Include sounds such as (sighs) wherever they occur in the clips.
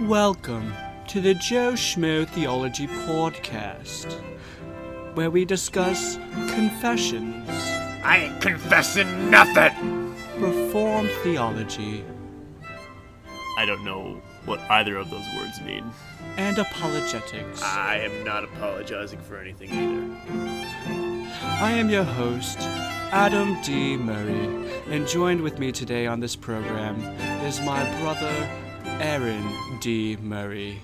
Welcome to the Joe Schmo Theology Podcast, where we discuss confessions, I ain't confessing nothing. Reformed theology, I don't know what either of those words mean. and apologetics. I am not apologizing for anything either. I am your host, Adam D. Murray, and joined with me today on this program is my brother, Aaron D. Murray.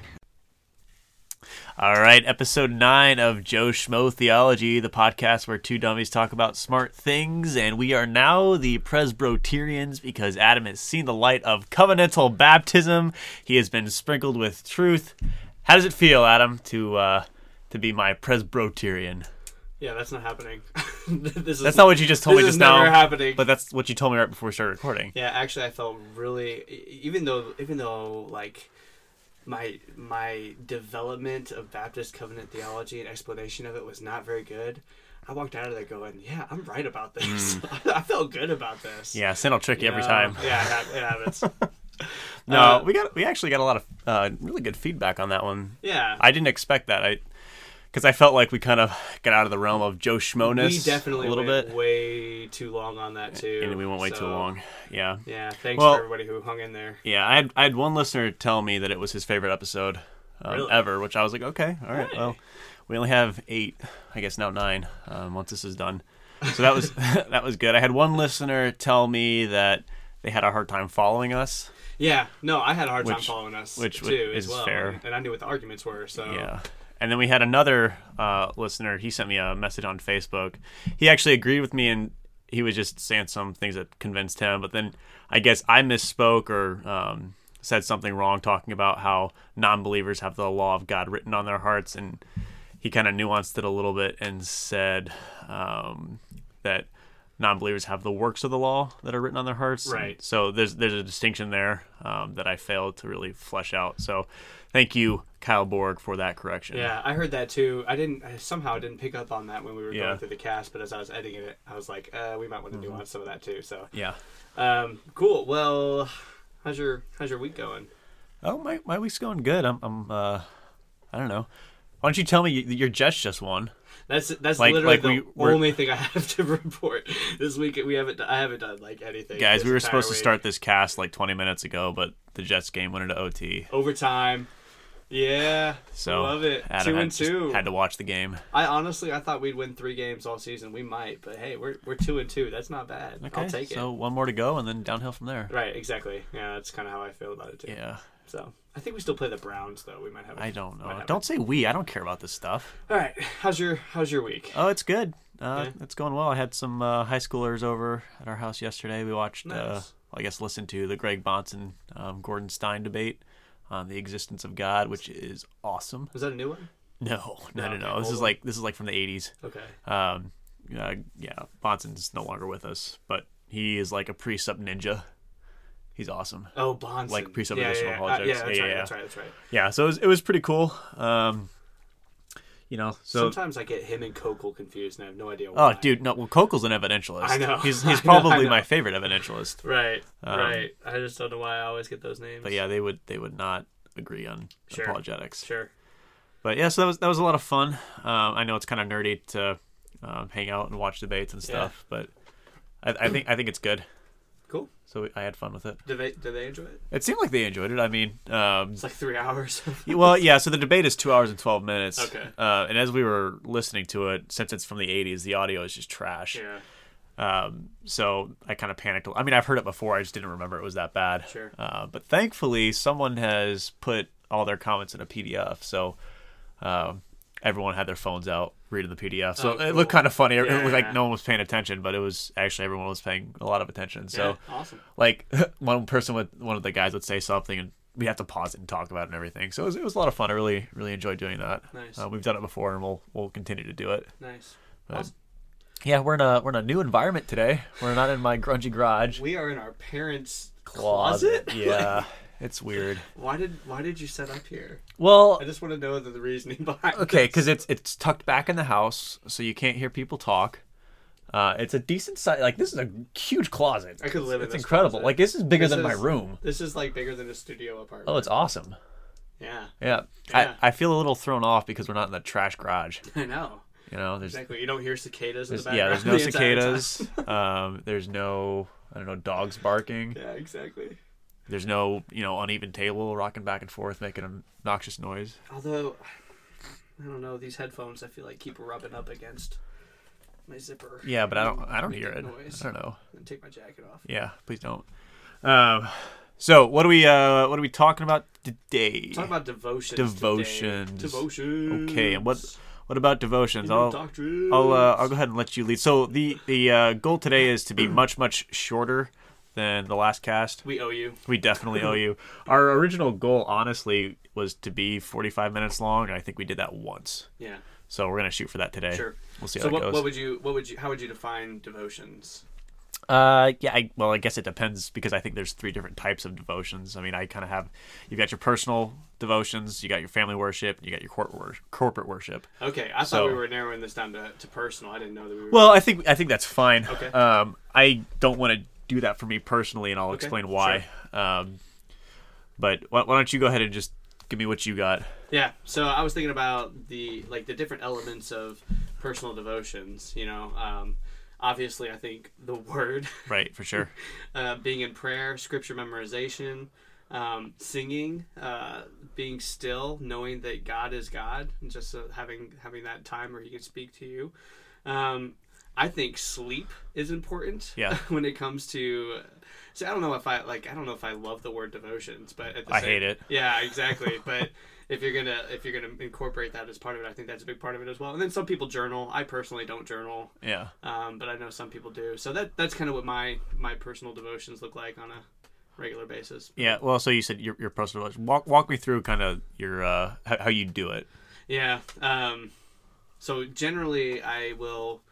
All right, episode nine of Joe Schmo Theology, the podcast where two dummies talk about smart things, and we are now the Presbyterians because Adam has seen the light of covenantal baptism. He has been sprinkled with truth. How does it feel, Adam, to uh, to be my Presbyterian? Yeah, that's not happening. (laughs) this is, That's not what you just told this me is just now. never happening. But that's what you told me right before we started recording. yeah, actually, I felt really, even though, even though, like, my my development of Baptist covenant theology and explanation of it was not very good. I walked out of there going, "Yeah, I'm right about this. (laughs) I felt good about this." Yeah, sin will trick you every time. Yeah, it, hap- it happens. (laughs) No, Uh, we got we actually got a lot of uh, really good feedback on that one. Yeah, I didn't expect that. I because I felt like we kind of got out of the realm of Joe Schmoness we definitely a little went bit, way too long on that too, and we went way too long. Yeah, Yeah, thanks Well- for everybody who hung in there. yeah. I had I had one listener tell me that it was his favorite episode um, Really? ever, which I was like, okay, all right. Hey. Well, we only have eight, I guess now nine. Um, once this is done, so that was (laughs) that was good. I had one listener tell me that they had a hard time following us. Yeah, no, I had a hard time following us which too, w- as is well, fair. and I knew what the arguments were. So Yeah. And then we had another uh, listener. He sent me a message on Facebook. He actually agreed with me, and he was just saying some things that convinced him. But then I guess I misspoke or um, said something wrong, talking about how non-believers have the law of God written on their hearts, and he kind of nuanced it a little bit and said um, that non-believers have the works of the law that are written on their hearts. Right. So there's there's a distinction there um, that I failed to really flesh out. So thank you, Kyle Borg, for that correction. Yeah, I heard that too. I didn't I somehow didn't pick up on that when we were Yeah. going through the cast, but as I was editing it, I was like, uh, we might want to Mm-hmm. nuance some of that too. So, Yeah. um, cool. Well, how's your how's your week going? Oh, my my week's going good. I'm I'm uh, I don't know. Why don't you tell me y- your Jets just won? That's that's Like- literally like the we- we're- only thing I have (laughs) to report this week. We haven't I haven't done like anything. Guys, this we were entire supposed to week. start this cast like 20 minutes ago, but the Jets game went into OT. overtime. Yeah, So love it. Adam two and two. had to watch the game. I honestly I thought we'd win three games all season. We might, but hey, we're we're two and two. That's not bad. Okay, I'll take so it. one more to go, and then downhill from there. Right, exactly. Yeah, that's kind of how I feel about it too. Yeah, So I think we still play the Browns though. We might have. I don't know. Don't say we. I don't care about this stuff. All right. How's your How's your week? Oh, it's good. Uh, Yeah. It's going well. I had some uh, high schoolers over at our house yesterday. We watched, uh, Nice. I guess, listened to the Greg Bahnsen, um, Gordon Stein debate on the existence of God, which is awesome. Is that a new one? No, no, No, no, no. This is like this is like from the '80s. Okay. Um, uh, yeah, Bahnsen's no longer with us, but he is like a presup ninja. He's awesome. Oh, Bonson. Like presuppositional yeah, yeah, yeah. Uh, yeah, that's Yeah, right. yeah, That's right. That's right. Yeah, so it was, it was pretty cool. Um, you know, so Sometimes I get him and Koukl confused, and I have no idea why. oh, dude, no, well, Koukl's an evidentialist. I know. He's (laughs) he's probably know. my favorite evidentialist. Right. Um, right. I just don't know why I always get those names. But yeah, they would they would not agree on Sure. apologetics. Sure. But yeah, so that was that was a lot of fun. Um, I know it's kind of nerdy to um, hang out and watch debates and stuff, but I, I think I think it's good. So I had fun with it. Did they Do they enjoy it? It seemed like they enjoyed it. I mean, um, It's like three hours. well, yeah. So the debate is two hours and twelve minutes. Okay. Uh, and as we were listening to it, since it's from the '80s, the audio is just trash. yeah. Um, so I kind of panicked. I mean, I've heard it before. I just didn't remember it was that bad. Sure. Uh, but thankfully, someone has put all their comments in a PDF. So um, everyone had their phones out reading the PDF. So Oh, it looked kind of funny. It Yeah. looked like no one was paying attention, but it was actually everyone was paying a lot of attention. So yeah. Awesome. like (laughs) one person would one of the guys would say something and we have to pause it and talk about it and everything. So it was, it was a lot of fun. I really really enjoyed doing that. Nice. Uh, we've done it before and we'll we'll continue to do it. Nice. But- Awesome. Yeah, we're in a we're in a new environment today. We're not in my grungy garage We are in our parents' closet. (laughs) Yeah, it's weird. (laughs) Why did Why did you set up here? Well, I just want to know the, the reasoning (laughs) behind. okay, because it's it's tucked back in the house, so you can't hear people talk. Uh, it's a decent size. Like this is a huge closet. I could live in It's incredible. closet. Like this is bigger This than my room. This is like bigger than a studio apartment. Oh, it's awesome. Yeah, Yeah. Yeah. I, I feel a little thrown off because we're not in the trash garage. (laughs) I know. You know, there's, Exactly. You don't hear cicadas in the background. yeah, there's no the cicadas. um, there's no I don't know dogs barking. Yeah, exactly. There's no you know uneven table rocking back and forth making an obnoxious noise. Although, I don't know, these headphones I feel like keep rubbing up against my zipper. Yeah, but I don't I don't hear it. noise. I don't know. And take my jacket off. Yeah, please don't. Um, so what are we uh what are we talking about today? Talk about devotions. Devotions. Today. Devotions. Okay, and what what about devotions? I'll doctrines. I'll uh, I'll go ahead and let you lead. So the the uh, goal today is to be much much shorter than the last cast. We owe you. We definitely owe you. (laughs) Our original goal, honestly, was to be 45 minutes long, and I think we did that once. Yeah. So we're gonna shoot for that today. Sure. We'll see So how what, it goes. what would you what would you how would you define devotions? Uh, yeah. I, well, I guess it depends because I think there's three different types of devotions. I mean, I kind of have you've got your personal devotions, you got your family worship, you got your corporate wor- corporate worship. Okay, I So- thought we were narrowing this down to, to personal. I didn't know that we were. Well, I think I think that's fine. Okay. Um, I don't want to do that for me personally, and I'll Okay, explain why. Um, but why, why don't you go ahead and just give me what you got? Yeah, so I was thinking about the like the different elements of personal devotions. You know, um, obviously, I think the (laughs) word, Right, for sure. (laughs) uh, being in prayer, scripture memorization, um, singing, uh, being still, knowing that God is God, and just uh, having having that time where He can speak to you. Um, I think sleep is important. Yeah. (laughs) when it comes to. See, I don't know if I like. I don't know if I love the word devotions, but at the I same, hate it. Yeah, (laughs) exactly. but if you're gonna if you're gonna incorporate that as part of it, I think that's a big part of it as well. And then some people journal. I personally don't journal, Yeah. um, but I know some people do. So that that's kind of what my my personal devotions look like on a regular basis. Yeah. Well, so you said your your personal devotion. Walk walk me through kind of your uh how, how you do it. Yeah. Um, so generally, I will.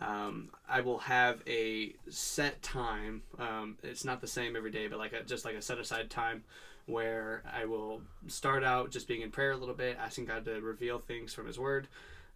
Um, I will have a set time. Um, it's not the same every day, but like a, just like a set aside time where I will start out just being in prayer a little bit, asking God to reveal things from His Word.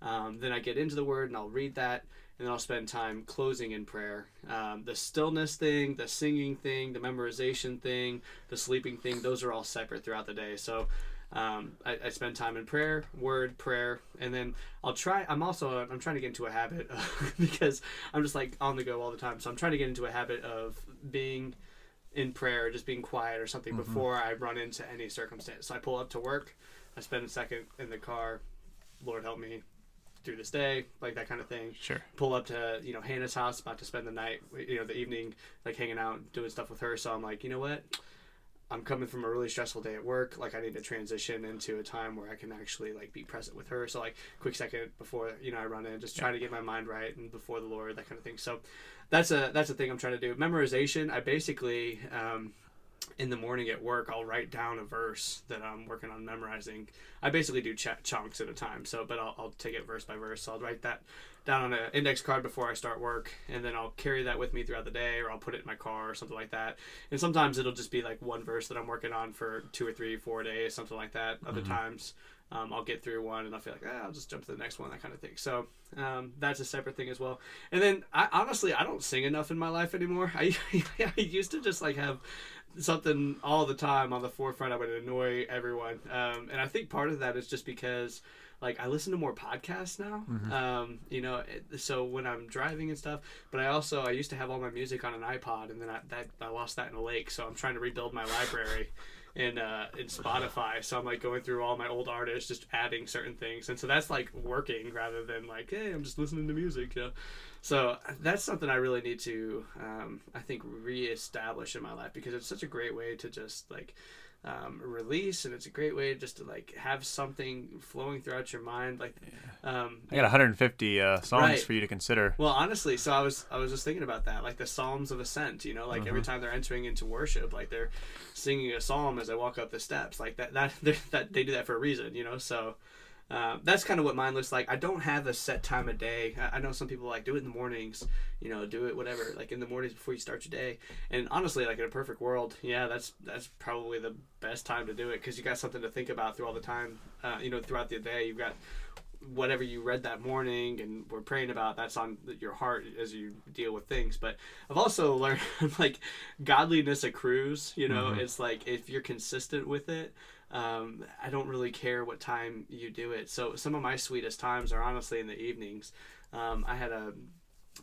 Um, then I get into the Word and I'll read that, and then I'll spend time closing in prayer. Um, the stillness thing, the singing thing, the memorization thing, the sleeping thing, those are all separate throughout the day. So um, I, I spend time in prayer, word, prayer, and then I'll try. I'm also I'm trying to get into a habit of, (laughs) because I'm just like on the go all the time. So I'm trying to get into a habit of being in prayer, just being quiet or something before I run into any circumstance. So I pull up to work, I spend a second in the car. Lord help me through this day, like that kind of thing Sure. pull up to you know Hannah's house, about to spend the night, you know, the evening, like hanging out, doing stuff with her. So I'm like, you know what? I'm coming from a really stressful day at work. Like I need to transition into a time where I can actually like be present with her. So like quick second before you know I run in, just trying to get my mind right and before the Lord, that kind of thing. So that's a that's a thing I'm trying to do. Memorization. I basically um, in the morning at work, I'll write down a verse that I'm working on memorizing. I basically do ch- chunks at a time. So, but I'll, I'll take it verse by verse. So I'll write that down on an index card before I start work, and then I'll carry that with me throughout the day, or I'll put it in my car or something like that. And sometimes it'll just be like one verse that I'm working on for two or three, four days, something like that. Other mm-hmm. times. Um, I'll get through one and I'll feel like ah, I'll just jump to the next one, that kind of thing. So um, that's a separate thing as well. And then I honestly I don't sing enough in my life anymore. (laughs) I I used to just like have something all the time on the forefront. I would annoy everyone, um, and I think part of that is just because like I listen to more podcasts now. Um, you know, so when I'm driving and stuff. But I also I used to have all my music on an iPod, and then I that I lost that in a lake. So I'm trying to rebuild my library. In, uh, in Spotify, so I'm like going through all my old artists, just adding certain things, and so that's like working rather than like, hey, I'm just listening to music, you know. So that's something I really need to, um, I think, reestablish in my life because it's such a great way to just like um, release, and it's a great way just to like have something flowing throughout your mind. Like, um, I got 150 uh, songs Right. for you to consider. well, honestly, so I was I was just thinking about that, like the Psalms of Ascent. You know, like every time they're entering into worship, like they're singing a psalm as I walk up the steps. Like that that (laughs) that they do that for a reason. You know, so. Um, that's kind of what mine looks like. I don't have a set time of day. I, I know some people like do it in the mornings, you know, do it whatever, like in the mornings before you start your day. And honestly, like in a perfect world, yeah, that's that's probably the best time to do it because you got something to think about through all the time. Uh, you know, throughout the day, you've got whatever you read that morning and were praying about that's on your heart as you deal with things but i've also (laughs) learned like godliness accrues you know it's like if you're consistent with it Um, I don't really care what time you do it. So some of my sweetest times are honestly in the evenings. Um, I had a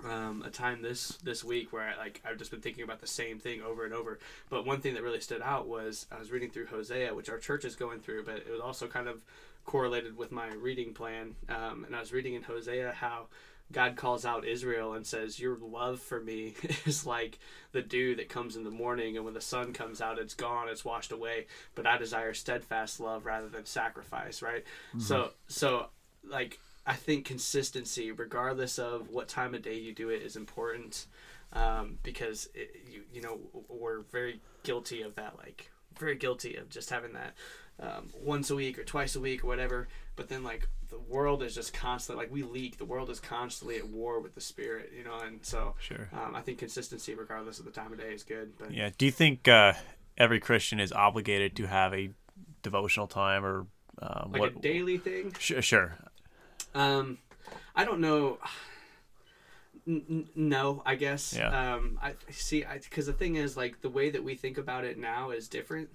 um, a time this this week where I, like I've just been thinking about the same thing over and over. But one thing that really stood out was I was reading through Hosea, which our church is going through, but it was also kind of correlated with my reading plan. Um, and I was reading in Hosea how God calls out Israel and says, Your love for me (laughs) is like the dew that comes in the morning, and when the sun comes out, it's gone, it's washed away. But I desire steadfast love rather than sacrifice, right? Mm-hmm. So, so like, I think consistency, regardless of what time of day you do it, is important um, because, it, you, you know, we're very guilty of that, like, very guilty of just having that um, once a week or twice a week or whatever. But then, like, the world is just constantly like we leak. The world is constantly at war with the spirit, you know, and so sure. Um, I think consistency, regardless of the time of day, is good. But yeah, do you think uh, every Christian is obligated to have a devotional time or um, like what, a daily thing? Sh- sure. Um, I don't know. N- no, I guess. Yeah. Um, I see. Because the thing is, like, the way that we think about it now is different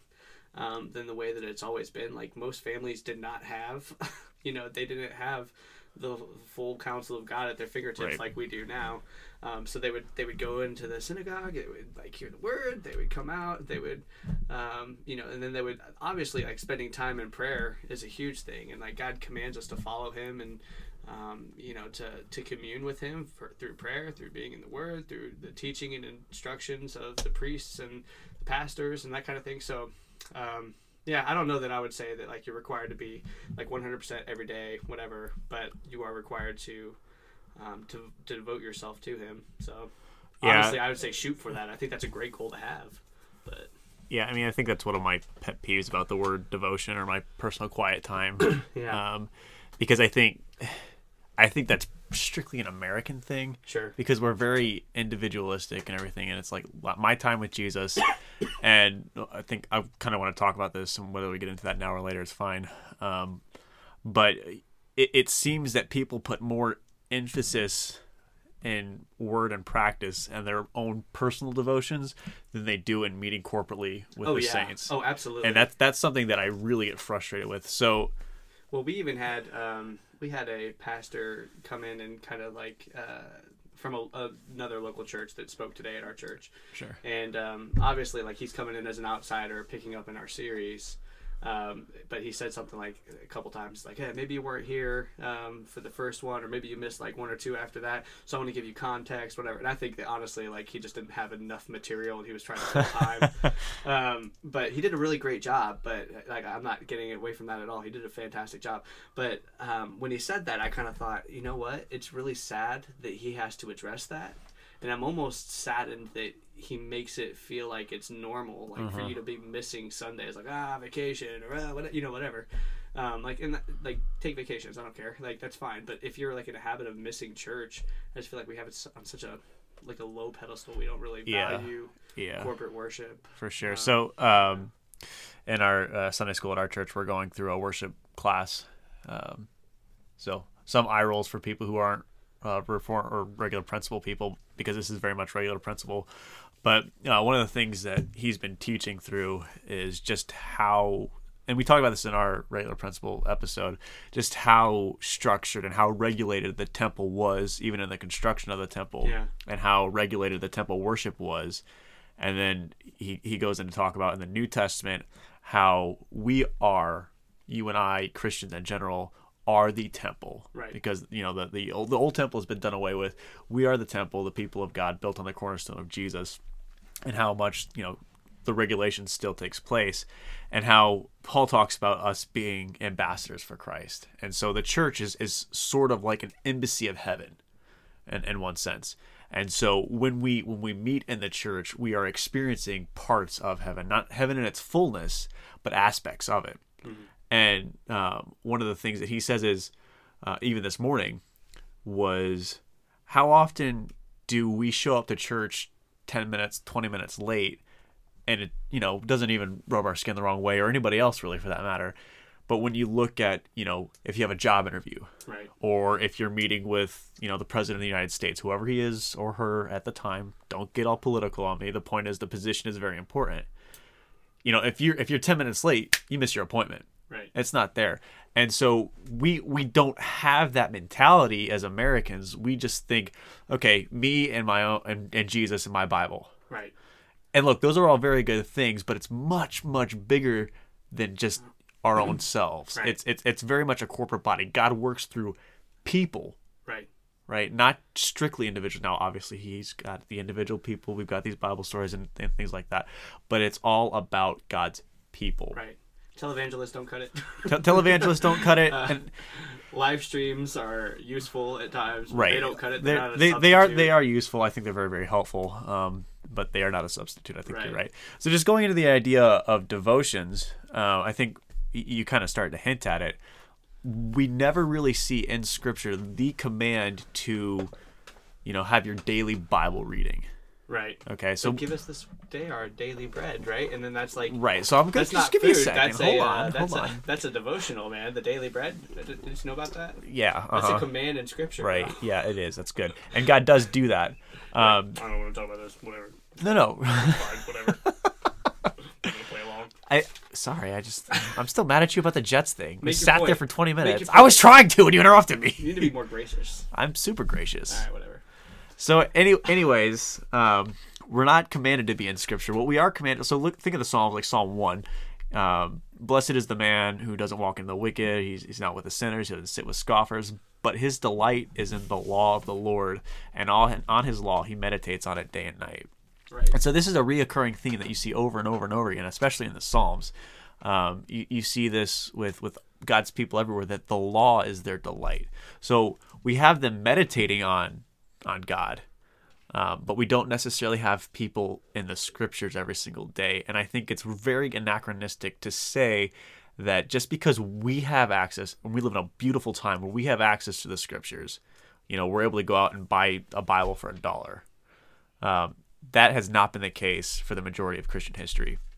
um, than the way that it's always been. Like, most families did not have (laughs) you know they didn't have the full counsel of God at their fingertips right. like we do now. Um, so they would they would go into the synagogue, they would like hear the word, they would come out, they would, um, you know, and then they would obviously like spending time in prayer is a huge thing, and like God commands us to follow Him and. Um, you know, to, to commune with him for, through prayer, through being in the Word, through the teaching and instructions of the priests and the pastors and that kind of thing. So, um, yeah, I don't know that I would say that like you're required to be like 100% every day, whatever, but you are required to um, to to devote yourself to him. So yeah. honestly, I would say shoot for that. I think that's a great goal to have. But yeah, I mean, I think that's one of my pet peeves about the word devotion or my personal quiet time. (coughs) yeah. Um, because I think I think that's strictly an American thing. Sure. Because we're very individualistic and everything, and it's like my time with Jesus. (coughs) and I think I kind of want to talk about this, and whether we get into that now or later is fine. Um, but it, it seems that people put more emphasis in word and practice and their own personal devotions than they do in meeting corporately with oh, the yeah. saints. Oh, absolutely. And that's that's something that I really get frustrated with. So, well, we even had um, we had a pastor come in and kind of like uh, from a, another local church that spoke today at our church. Sure. And um, obviously, like he's coming in as an outsider, picking up in our series. Um, but he said something like a couple times, like, "Hey, maybe you weren't here um, for the first one, or maybe you missed like one or two after that. So I want to give you context, whatever." And I think that honestly, like, he just didn't have enough material, and he was trying to fill time. (laughs) um, but he did a really great job. But like, I'm not getting away from that at all. He did a fantastic job. But um, when he said that, I kind of thought, you know what? It's really sad that he has to address that and I'm almost saddened that he makes it feel like it's normal, like uh-huh. for you to be missing Sundays, like ah vacation or ah, what, you know whatever. Um, like and like take vacations, I don't care, like that's fine. But if you're like in a habit of missing church, I just feel like we have it on such a like a low pedestal. We don't really value yeah. corporate worship for sure. Um, so um, in our uh, Sunday school at our church, we're going through a worship class. Um, so some eye rolls for people who aren't uh, reform or regular principle people because this is very much regular principle. But uh, one of the things that he's been teaching through is just how, and we talk about this in our regular principle episode, just how structured and how regulated the temple was, even in the construction of the temple, yeah. and how regulated the temple worship was. And then he, he goes into talk about in the New Testament how we are, you and I, Christians in general, are the temple. Right. Because, you know, the, the, old, the old temple has been done away with. We are the temple, the people of God, built on the cornerstone of Jesus. And how much, you know, the regulation still takes place. And how Paul talks about us being ambassadors for Christ. And so the church is, is sort of like an embassy of heaven in, in one sense. And so when we when we meet in the church, we are experiencing parts of heaven, not heaven in its fullness, but aspects of it. Mm-hmm. And um, one of the things that he says is, uh, even this morning, was how often do we show up to church 10 minutes, 20 minutes late, and it, you know, doesn't even rub our skin the wrong way or anybody else really for that matter. But when you look at, you know, if you have a job interview, right. or if you're meeting with, you know, the president of the United States, whoever he is or her at the time, don't get all political on me. The point is the position is very important you know, if you're if you're 10 minutes late, you miss your appointment. Right. It's not there. And so we we don't have that mentality as Americans. We just think, okay, me and my own and, and Jesus and my Bible. Right. And look, those are all very good things, but it's much much bigger than just our own (clears throat) selves. Right. It's it's it's very much a corporate body. God works through people, Right. right? Not strictly individuals. Now, obviously, He's got the individual people. We've got these Bible stories and, and things like that, but it's all about God's people. Right. Televangelists don't cut it. (laughs) Te- televangelists don't cut it, (laughs) and Live streams are useful at times. right They don't cut it. They're they they are they are useful i think they're very very helpful um but they are not a substitute i think you're Right. right so just going into the idea of devotions uh, i think you kind of started to hint at it we never really see in scripture the command to you know have your daily bible reading Right. okay So so give us this day our daily bread, right? And then that's like right so i'm gonna just give food. me a second That's hold a, on uh, that's (laughs) hold a, on That's a devotional, man. The daily bread. Did, you know about that? yeah That's uh-huh. a command in scripture. right bro. yeah it is that's good and god does do that (laughs) um I don't want to talk about this. Whatever. no no Fine. Whatever. (laughs) I'm play along. I sorry, I just I'm still mad at you about the Jets thing. We sat there for 20 minutes. I was trying to, and you interrupted me. You need to be more gracious. I'm super gracious. All right. Whatever. So any anyways, um, we're not commanded to be in Scripture. What we are commanded. So look, think of the Psalms like Psalm one. Um, Blessed is the man who doesn't walk in the wicked. He's, he's not with the sinners. He doesn't sit with scoffers. But his delight is in the law of the Lord, and all on his law he meditates on it day and night. Right. And so this is a reoccurring theme that you see over and over and over again, especially in the Psalms. Um, you, you see this with, with God's people everywhere that the law is their delight. So we have them meditating on on God, um, but we don't necessarily have people in the scriptures every single day. And I think it's very anachronistic to say that just because we have access and we live in a beautiful time where we have access to the scriptures, you know, we're able to go out and buy a Bible for a dollar. Um, that has not been the case for the majority of Christian history. (laughs)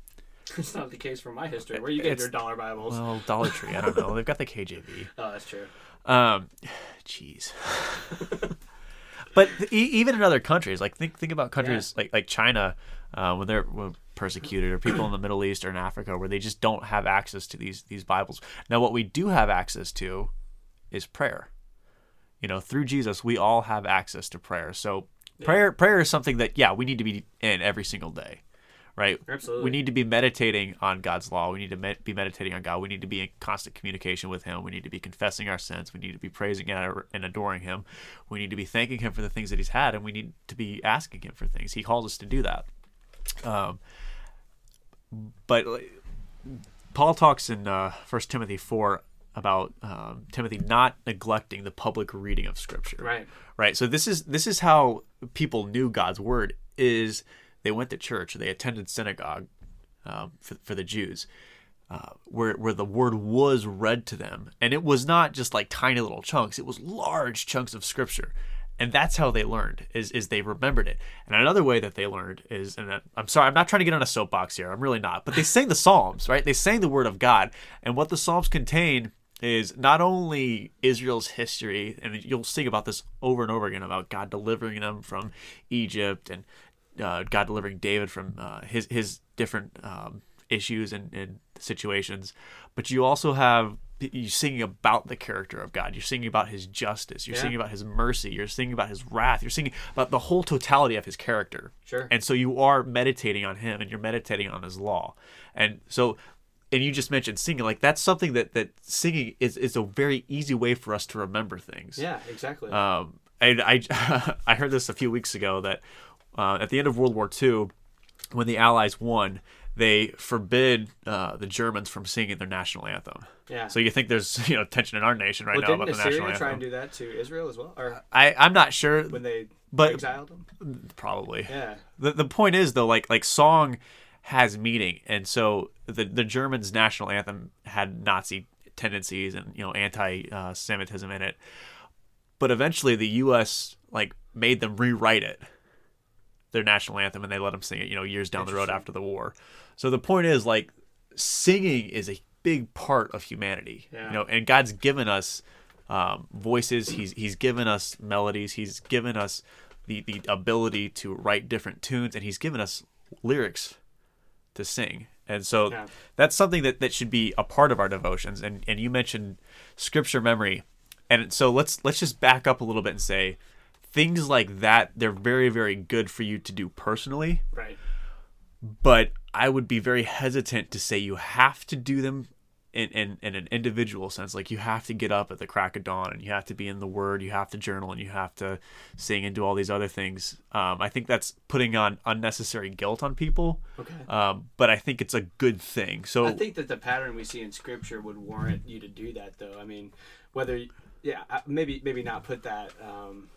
It's not the case for my history. Where you get It's- your dollar Bibles? Well, Dollar Tree, I don't know. They've got the KJV. (laughs) oh, that's true. Um, (sighs) jeez. (laughs) but e- even in other countries, like think think about countries like like China, uh, when they're when persecuted, or people in the Middle East or in Africa, where they just don't have access to these these Bibles. Now, what we do have access to is prayer. You know, through Jesus, we all have access to prayer. So prayer prayer is something that yeah we need to be in every single day right? Absolutely. we need to be meditating on god's law. We need to med- be meditating on god. We need to be in constant communication with him. We need to be confessing our sins. We need to be praising and and adoring him. We need to be thanking him for the things that he's had and we need to be asking him for things. He calls us to do that. Um, but paul talks in uh, 1 timothy 4 about um, timothy not neglecting the public reading of scripture. Right. right? So this is this is how people knew god's word is they went to church they attended synagogue um, for, for the jews uh, where where the word was read to them. And it was not just like tiny little chunks. It was large chunks of scripture. And that's how they learned is is they remembered it. And another way that they learned is and i'm sorry i'm not trying to get on a soapbox here. I'm really not. But they sang the psalms right? They sang the word of god. And what the psalms contain is not only Israel's history, and you'll sing about this over and over again about God delivering them from Egypt and uh, God delivering David from uh, his his different um, issues and, and situations, but you also have you singing about the character of God. You're singing about His justice. You're Yeah. singing about His mercy. You're singing about His wrath. You're singing about the whole totality of His character. Sure. And so you are meditating on Him, and you're meditating on His law. And so and you just mentioned singing like that's something that that singing is is a very easy way for us to remember things Yeah. Exactly. um and i (laughs) i heard this a few weeks ago that uh, at the end of world war ii when the allies won they forbid uh, the germans from singing their national anthem yeah. so you think there's (laughs) you know tension in our nation right well, now didn't about the national Assyria try and do that to Israel as well, or i i'm not sure when they but- exiled them? probably Yeah. the, the point is though like like song has meaning and so the the germans national anthem had nazi tendencies and you know anti uh, semitism in it but eventually the us like made them rewrite it their national anthem and they let them sing it you know years down the road after the war so the point is like singing is a big part of humanity Yeah. you know and god's given us um, voices he's he's given us melodies he's given us the, the ability to write different tunes and he's given us lyrics to sing And so Yeah. that's something that, that should be a part of our devotions. And and you mentioned scripture memory. And so let's let's just back up a little bit and say things like that they're very very good for you to do personally, Right. but I would be very hesitant to say you have to do them in, in, in an individual sense. Like you have to get up at the crack of dawn and you have to be in the word, you have to journal and you have to sing and do all these other things. Um, I think that's putting on unnecessary guilt on people. Okay. Um, but I think it's a good thing. So I think that the pattern we see in Scripture would warrant you to do that, though. I mean, whether yeah, maybe maybe not put that um,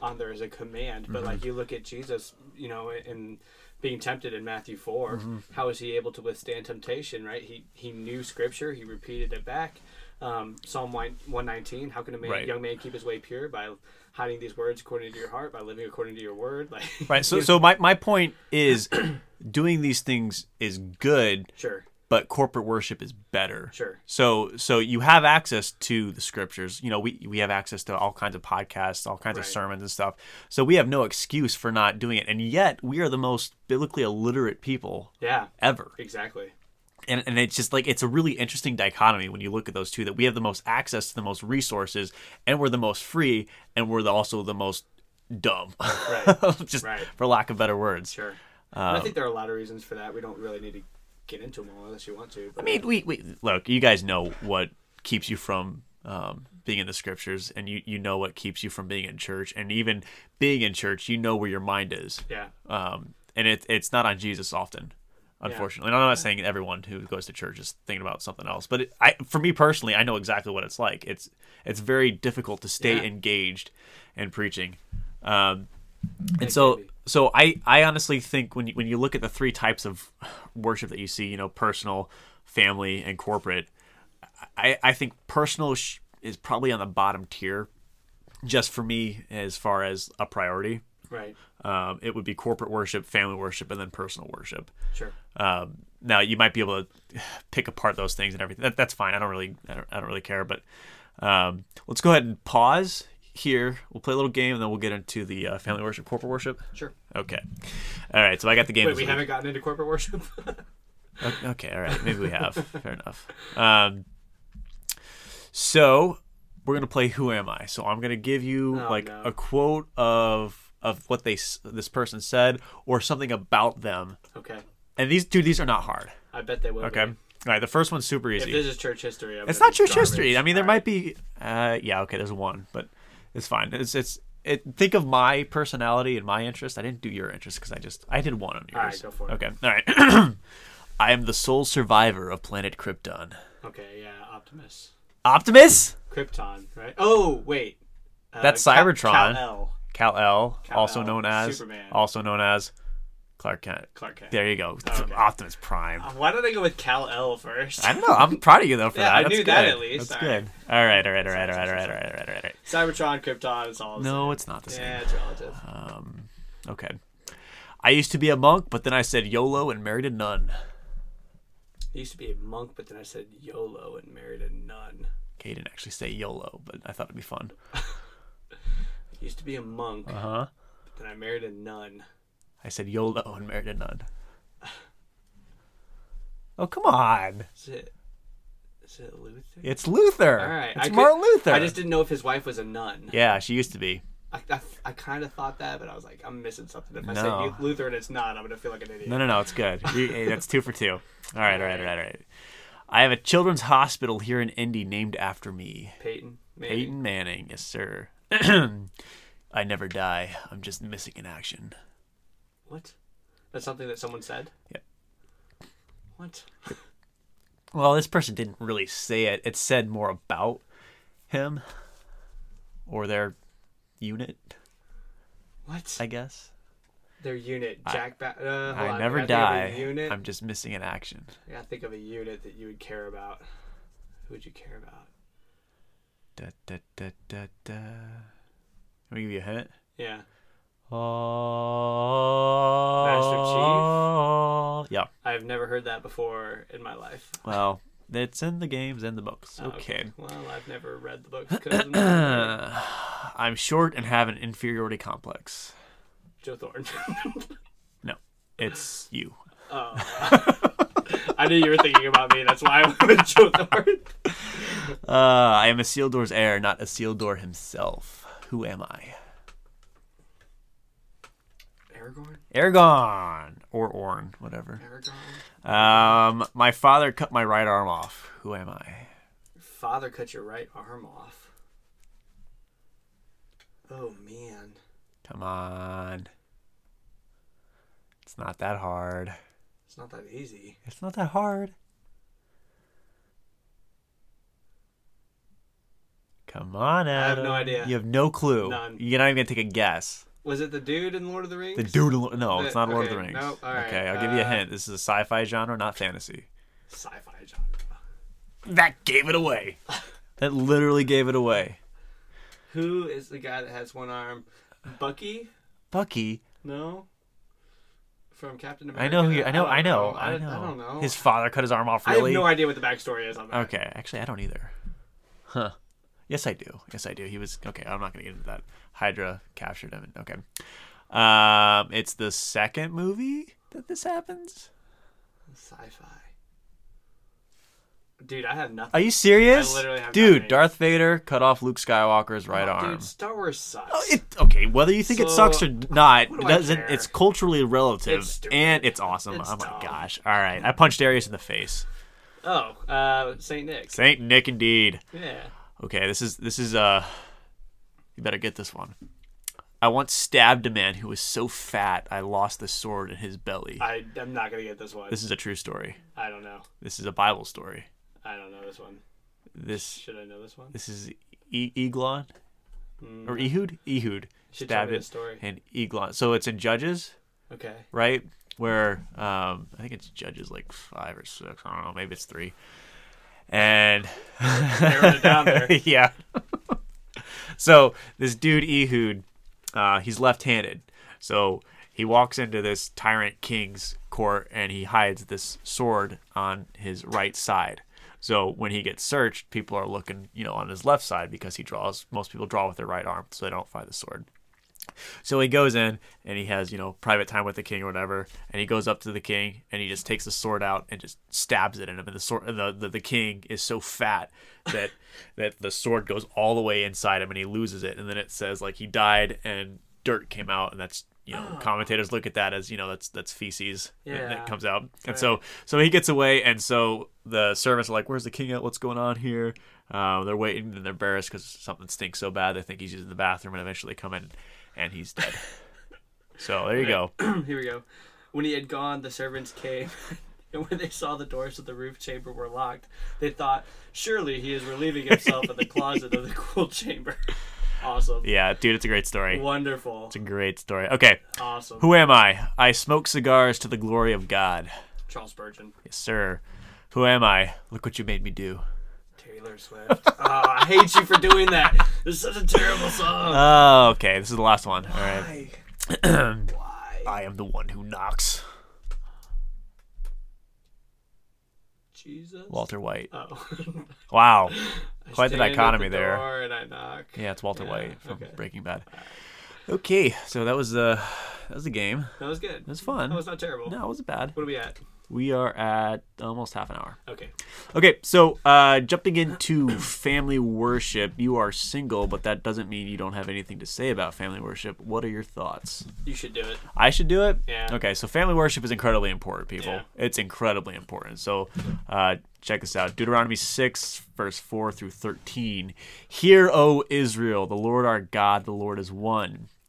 on there as a command, but Mm-hmm. like you look at Jesus, you know, in being tempted in Matthew 4 Mm-hmm. how was he able to withstand temptation? Right? He he knew Scripture, he repeated it back. Um, Psalm one nineteen. How can a man, Right. young man keep his way pure by hiding these words according to your heart, by living according to your word? (laughs) Like, right. So so my, my point is (clears throat) doing these things is good, sure, but corporate worship is better. sure, So so you have access to the scriptures. You know, we we have access to all kinds of podcasts, all kinds of sermons and stuff. So we have no excuse for not doing it. And yet we are the most biblically illiterate people yeah, ever. exactly. And and it's just like it's a really interesting dichotomy when you look at those two that we have the most access to the most resources and we're the most free and we're the, also the most dumb. Right. (laughs) just Right. for lack of better words. Sure. And I um, think there are a lot of reasons for that. We don't really need to get into them all unless you want to. But I mean, we, we look. You guys know what keeps you from um, being in the scriptures, and you you know what keeps you from being in church, and even being in church, you know where your mind is. yeah, Um, and it it's not on Jesus often, unfortunately. And I'm not saying everyone who goes to church is thinking about something else, but it, I for me personally, I know exactly what it's like. It's it's very difficult to stay Yeah. engaged in preaching. Um, and so. So I, I honestly think when you, when you look at the three types of worship that you see, you know, personal, family, and corporate, I, I think personal is probably on the bottom tier, just for me as far as a priority. right. Um, it would be corporate worship, family worship, and then personal worship. Sure. Um, now you might be able to pick apart those things and everything. That, that's fine. I don't really, I don't, I don't really care. But um, let's go ahead and pause here. We'll play a little game, and then we'll get into the uh, family worship, corporate worship. Sure. Okay. All right. So I got the game. Wait, we week. haven't gotten into corporate worship. (laughs) Okay, all right. Maybe we have. Fair enough. Um, so we're gonna play Who Am I? So I'm gonna give you Oh, like no. a quote of of what they this person said or something about them. okay. And these dude, these are not hard. I bet they will. Okay. be. All right. The first one's super If easy. this is church history, I'm It's not church garbage. history. I mean, there All might right. be. Uh, yeah. Okay. There's one, but it's fine. It's it's. It, think of my personality and my interest. I didn't do your interest because I just I did one on yours. All right, go for it. Okay. All right. (clears throat) I am the sole survivor of planet Krypton. Okay. Yeah. Optimus. Optimus? Krypton. Right. Oh wait. Uh, That's Cybertron. Kal-El. Kal El, Kal-El, also known as Superman. also known as Clark Kent. Clark Kent. There you go. Okay. Optimus Prime. Why did I go with Kal-El first? I don't know. I'm proud of you though for Yeah, that. I That's knew good. that at least. That's All good. All right. All right. All right. All right. All right. All right. All right. All right. Cybertron, Krypton, it's all the No, same. it's not the same. Yeah, it's relative. Um, okay. I used to be a monk, but then I said YOLO and married a nun. I used to be a monk, but then I said YOLO and married a nun. Okay, didn't actually say YOLO, but I thought it'd be fun. I (laughs) used to be a monk, Uh huh. but then I married a nun. I said YOLO and married a nun. Oh, come on. Is it? Is it Luther? It's Luther. All right, It's I could- Luther. I just didn't know if his wife was a nun. Yeah, she used to be. I, I, I kind of thought that, but I was like, I'm missing something. If I No. say Luther and it's not, I'm gonna feel like an idiot. No, no, no. It's good. You- (laughs) that's two for two. All right, all right, all right, all right. I have a children's hospital here in Indy named after me. Peyton. Maybe. Peyton Manning, yes, sir. (clears throat) I never die. I'm just missing in action. What? That's something that someone said. Yep. What? Well, this person didn't really say it. It said more about him or their unit, What? I guess. Their unit, Jack. Ba- uh, I on, never gotta think of a die. Unit. I'm just missing in action. I gotta think of a unit that you would care about. Who would you care about? Da, da, da, da, da. Let me give you a hint. Yeah. Oh, Master Chief. yeah. I've never heard that before in my life. Well, it's in the games and the books. Oh, Okay. Well, I've never read the book because I'm I'm short and have an inferiority complex. Joe Thornton. (laughs) No, it's you. oh. I knew you were thinking about me. That's why I went Joe Thorne. (laughs) Uh, I am Isildur's heir, not Isildur himself. Who am I? Aragorn. Aragorn or Orn, whatever. Aragorn. Um, my father cut my right arm off. Who am I? Father cut your right arm off. Oh man. Come on. It's not that hard. It's not that easy. It's not that hard. Come on, Adam. I have no idea. You have no clue. None. You're not even gonna take a guess. Was it the dude in Lord of the Rings? The dude. in- No, it's The- not Lord of the Rings. nope, all right, Okay, I'll give you a uh, hint. This is a sci-fi genre, not fantasy. Sci-fi genre. That gave it away. (laughs) that literally gave it away. Who is the guy that has one arm? Bucky? Bucky. No. From Captain America. I know. Who you, I know. I know. I, I know. I don't know. His father cut his arm off. I Really? have no idea what the backstory is on that. Okay, actually, I don't either. Huh. Yes, I do. Yes, I do. He was okay. I'm not gonna get into that. Hydra captured him. Okay. Um, it's the second movie that this happens. Sci-fi. Dude, I have nothing. Are you serious? I literally have Dude, nothing. Darth Vader cut off Luke Skywalker's right Oh, arm. Dude, Star Wars sucks. Oh, it, okay, whether you think it sucks or not, do doesn't. It's culturally relative, It's and it's awesome. It's oh my gosh! All right, I punched Arius in the face. oh, uh, Saint Nick. Saint Nick, indeed. Yeah. Okay, this is this is uh you better get this one. I once stabbed a man who was so fat I lost the sword in his belly. I, I'm not gonna get this one. This is a true story. I don't know. This is a Bible story. I don't know this one. This Should I know this one? this is e- Eglon Mm, or Ehud? Ehud should stabbed it the story. and Eglon. So it's in Judges, Okay. right? Where um I think it's Judges like 5 or 6, I don't know, maybe it's 3. And (laughs) Narrowed it down there. (laughs) yeah. so this dude Ehud, uh, he's left-handed. So he walks into this tyrant king's court and he hides this sword on his right side. So when he gets searched, people are looking, you know, on his left side because he draws. Most people draw with their right arm, so they don't find the sword. So he goes in and he has, you know, private time with the king or whatever, and he goes up to the king and he just takes the sword out and just stabs it in him. And the sword, the the, the king is so fat that (laughs) that the sword goes all the way inside him and he loses it. And then it says like he died and dirt came out, and that's you know (gasps) commentators look at that as you know that's that's feces that- Yeah. that comes out. And Right. so so he gets away, and so the servants are like, "Where's the king at? What's going on here?" Uh, they're waiting and they're embarrassed because something stinks so bad they think he's using the bathroom, and eventually come in, and he's dead. (laughs) so there you go. (clears throat) Here we go. When he had gone, the servants came, (laughs) and when they saw the doors of the roof chamber were locked, they thought, surely he is relieving himself in the (laughs) closet of the cool chamber. Awesome. Yeah, dude, it's a great story. Wonderful. It's a great story. Okay, Awesome. who am I? I smoke cigars to the glory of God. Charles Spurgeon. Yes, sir. Who am I? Look what you made me do. Taylor Swift. (laughs) oh, I hate you for doing that. This is such a terrible song. Oh, okay. This is the last one. All right. Why? (clears throat) I am the one who knocks. Jesus. Walter White. Oh. (laughs) Wow. I Quite the dichotomy the there. And I knock. Yeah, it's Walter Yeah, White from okay. Breaking Bad. Okay, so that was the that was the game. That was good. It was fun. That was not terrible. No, it wasn't bad. What are we at? We are at almost half an hour. Okay. Okay, so uh, jumping into family worship, you are single, but that doesn't mean you don't have anything to say about family worship. What are your thoughts? You should do it. I should do it. Yeah. Okay, so family worship is incredibly important, people. Yeah. It's incredibly important. So, uh, check this out: Deuteronomy six, verse four through thirteen. Hear, O Israel, the Lord our God, the Lord is one.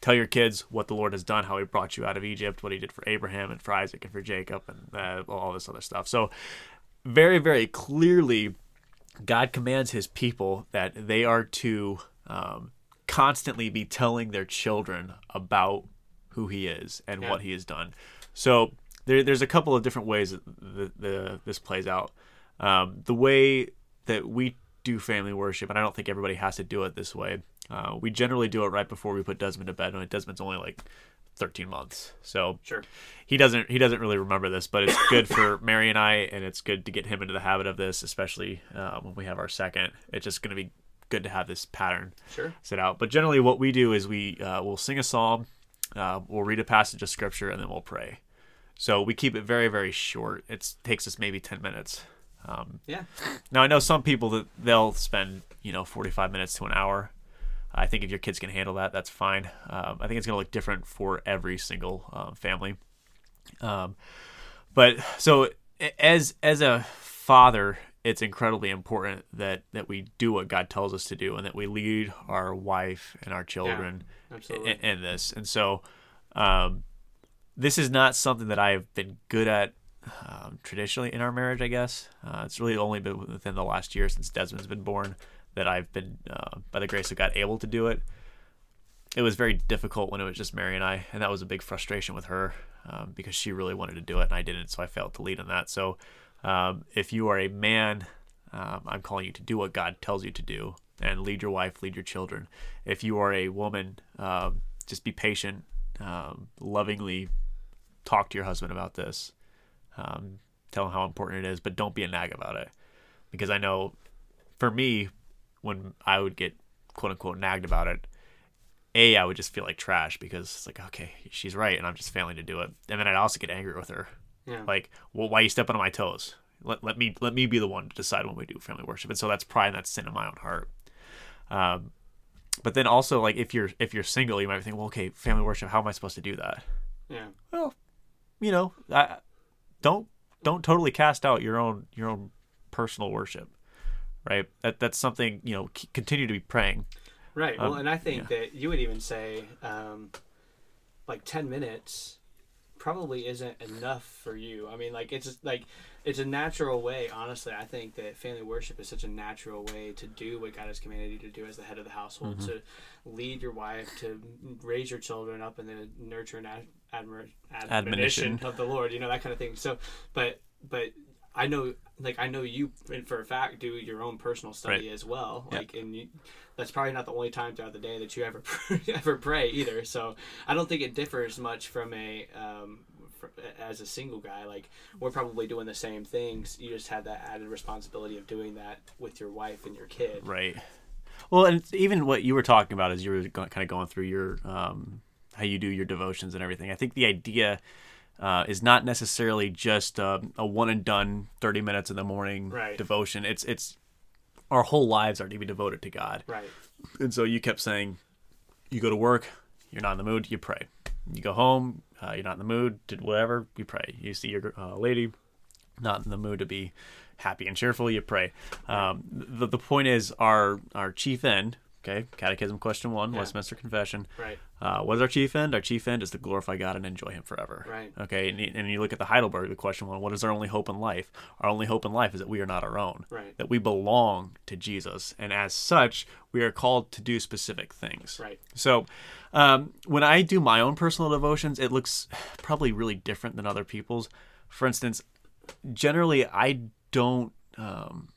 tell your kids what the Lord has done, how He brought you out of Egypt, what He did for Abraham and for Isaac and for Jacob, and uh, all this other stuff. So, very, very clearly, God commands his people that they are to um, constantly be telling their children about who he is and Yeah. what he has done. So there, there's a couple of different ways that the, the, this plays out. Um, the way that we do family worship, and I don't think everybody has to do it this way. Uh, we generally do it right before we put Desmond to bed, and Desmond's only like 13 months, so Sure. he doesn't he doesn't really remember this, but it's good for (laughs) Mary and I, and it's good to get him into the habit of this, especially uh, when we have our second. It's just going to be good to have this pattern Sure. set out. But generally, what we do is we uh, will sing a psalm, uh, we'll read a passage of scripture, and then we'll pray. So we keep it very very short. It takes us maybe 10 minutes. Um, Yeah. now I know some people that they'll spend you know 45 minutes to an hour. I think if your kids can handle that, that's fine. Um, I think it's going to look different for every single uh, family. Um, but so as as a father, it's incredibly important that that we do what God tells us to do, and that we lead our wife and our children Absolutely. in, in this. And so, um, this is not something that I've been good at um, traditionally in our marriage. I guess uh, it's really only been within the last year since Desmond's been born that I've been, uh, by the grace of God, able to do it. It was very difficult when it was just Mary and I, and that was a big frustration with her um, because she really wanted to do it and I didn't, so I failed to lead on that. So, um, if you are a man, um, I'm calling you to do what God tells you to do and lead your wife, lead your children. If you are a woman, um, just be patient, um, lovingly talk to your husband about this, um, tell him how important it is, but don't be a nag about it. Because I know for me, when I would get quote unquote nagged about it, A, I would just feel like trash because it's like, okay, she's right, and I'm just failing to do it. And then I'd also get angry with her. Yeah. Like, well, why are you stepping on my toes? Let, let me let me be the one to decide when we do family worship. And so that's pride and that's sin in my own heart. Um, but then also like if you're if you're single, you might think, well, okay, family worship, how am I supposed to do that? yeah. well, you know, I, don't don't totally cast out your own your own personal worship, right? That that's something you know. c- Continue to be praying. Right. Well, Um, and I think that you would even say, um, like ten minutes, probably isn't enough for you. I mean, like it's like it's a natural way. Honestly, I think that family worship is such a natural way to do what God has commanded you to do as the head of the household, Mm-hmm. to lead your wife, to raise your children up in the nurture and ad- admir- admonition Admonition. of the Lord. You know that kind of thing. So, but but I know, like I know you for a fact do your own personal study Right. as well. Yeah. Like, and you, that's probably not the only time throughout the day that you ever (laughs) ever pray either. So I don't think it differs much from a um, fr- as a single guy. Like we're probably doing the same things. You just have that added responsibility of doing that with your wife and your kid. Right. Well, and even what you were talking about as you were kind of going through your um, how you do your devotions and everything. I think the idea uh, is not necessarily just a, a one and done thirty minutes in the morning Right. devotion. It's it's our whole lives are to be devoted to God. Right. And so you kept saying, you go to work, you're not in the mood, you pray. You go home, uh, you're not in the mood, did whatever, you pray. You see your uh, lady, not in the mood to be happy and cheerful, you pray. Um, the, the point is, our our chief end, okay, Catechism question one, Yeah. Westminster Confession. Right. Uh, what is our chief end? Our chief end is to glorify God and enjoy Him forever. Right. Okay, and, you- and you look at the Heidelberg, the question one, what is our only hope in life? Our only hope in life is that we are not our own. Right. That we belong to Jesus, and as such, we are called to do specific things. Right. So, um, when I do my own personal devotions, it looks (sighs) probably really different than other people's. For instance, generally, I don't, um,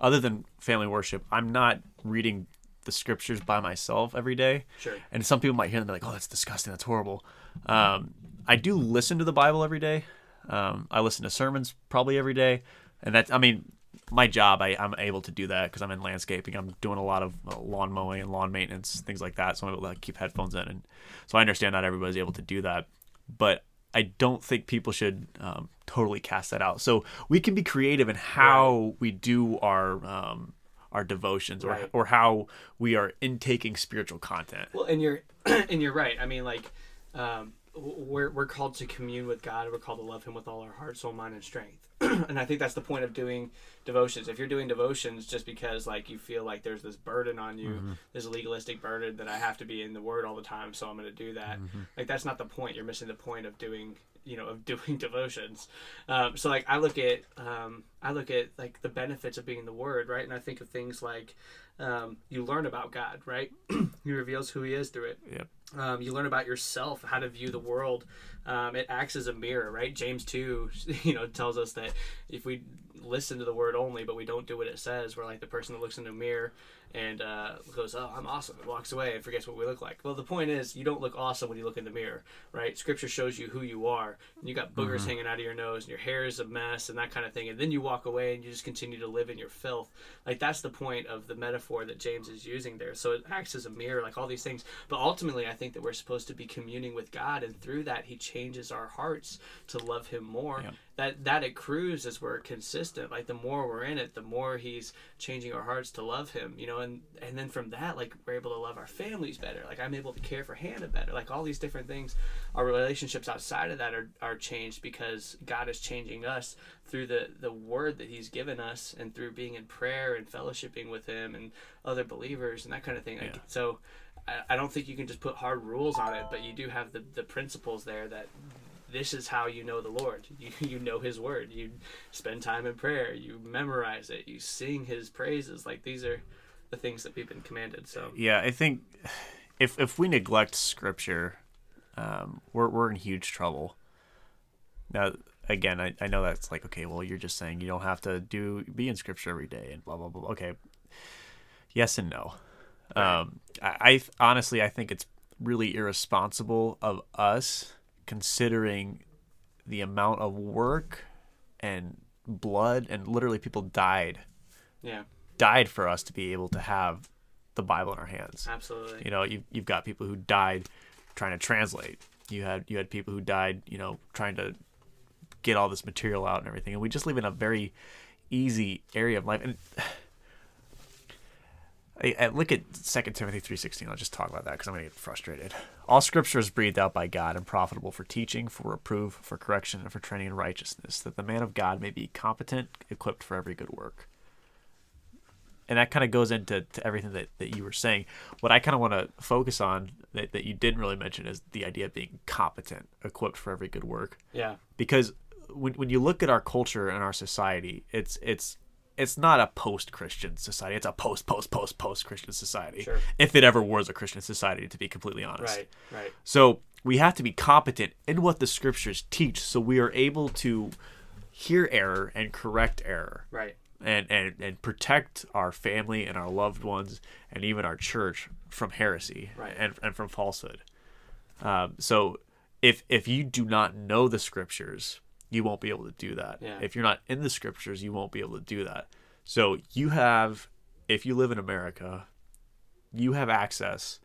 other than family worship, I'm not reading the scriptures by myself every day. Sure. And some people might hear them and be like, "Oh, that's disgusting. That's horrible." Um, I do listen to the Bible every day. Um, I listen to sermons probably every day, and that's I mean, my job. I, I'm able to do that because I'm in landscaping. I'm doing a lot of uh, lawn mowing and lawn maintenance, things like that. So I'm able to keep headphones in, and so I understand not everybody's able to do that, but I don't think people should um, totally cast that out. So we can be creative in how we do our um, our devotions or Right. or how we are intaking spiritual content. Well, and you're (clears throat) and you're right. I mean, like, um, we're we're called to commune with God. We're called to love Him with all our heart, soul, mind, and strength. (clears throat) and I think that's the point of doing devotions. If you're doing devotions just because like you feel like there's this burden on you, this legalistic burden that I have to be in the Word all the time, so I'm going to do that. Like that's not the point. You're missing the point of doing you know of (laughs) doing devotions. Um, so like I look at um, I look at like the benefits of being the Word, right? And I think of things like um, you learn about God, right? (clears throat) he reveals who He is through it. Yep. Um, you learn about yourself, how to view the world. Um, it acts as a mirror, right? James two, (laughs) you know, tells us that if we listen to the word only, but we don't do what it says. We're like the person that looks in the mirror and uh, goes, "Oh, I'm awesome," and walks away and forgets what we look like. Well, the point is, you don't look awesome when you look in the mirror, right? Scripture shows you who you are. And you got boogers hanging out of your nose, and your hair is a mess, and that kind of thing. And then you walk away, and you just continue to live in your filth. Like that's the point of the metaphor that James is using there. So it acts as a mirror, like all these things. But ultimately, I think that we're supposed to be communing with God, and through that, He changes our hearts to love Him more. Yeah. That that accrues as we're consistent. Like the more we're in it, the more He's changing our hearts to love Him. You know, and and then from that, like we're able to love our families better. Like I'm able to care for Hannah better. Like all these different things, our relationships outside of that are, are changed because God is changing us through the the Word that He's given us, and through being in prayer and fellowshipping with Him and other believers and that kind of thing. Like, Yeah. So. I- I don't think you can just put hard rules on it, but you do have the, the principles there that this is how you know the Lord. (laughs) You, you know His Word. You spend time in prayer. You memorize it. You sing His praises. Like these are the things that we've been commanded. So Yeah, I think if if we neglect scripture, um, we're we're in huge trouble. Now, again, I, I know that's like okay, well, you're just saying you don't have to do be in scripture every day and blah blah blah. Okay, yes and no. Um, I, I honestly I think it's really irresponsible of us considering the amount of work and blood and literally people died yeah, died for us to be able to have the Bible in our hands. absolutely. You know, you've, you've got people who died trying to translate. You had you had people who died, you know, trying to get all this material out and everything. And we just live in a very easy area of life. And (sighs) I, I look at 2 Timothy 3.16. I'll just talk about that because I'm going to get frustrated. All scripture is breathed out by God and profitable for teaching, for reproof, for correction, and for training in righteousness, that the man of God may be competent, equipped for every good work and that kind of goes into to everything that, that you were saying. What I kind of want to focus on that, that you didn't really mention is the idea of being competent, equipped for every good work. Yeah, Because when, when you look at our culture and our society, it's it's it's not a post-Christian society. It's a post post post post Christian society. Sure. If it ever was a Christian society, to be completely honest. right, right. So we have to be competent in what the scriptures teach, so we are able to hear error and correct error Right. And, and, and protect our family and our loved ones and even our church from heresy Right. and, and from falsehood. Um, so if if you do not know the scriptures, you won't be able to do that. Yeah. If you're not in the scriptures, you won't be able to do that. So you have, if you live in America, you have access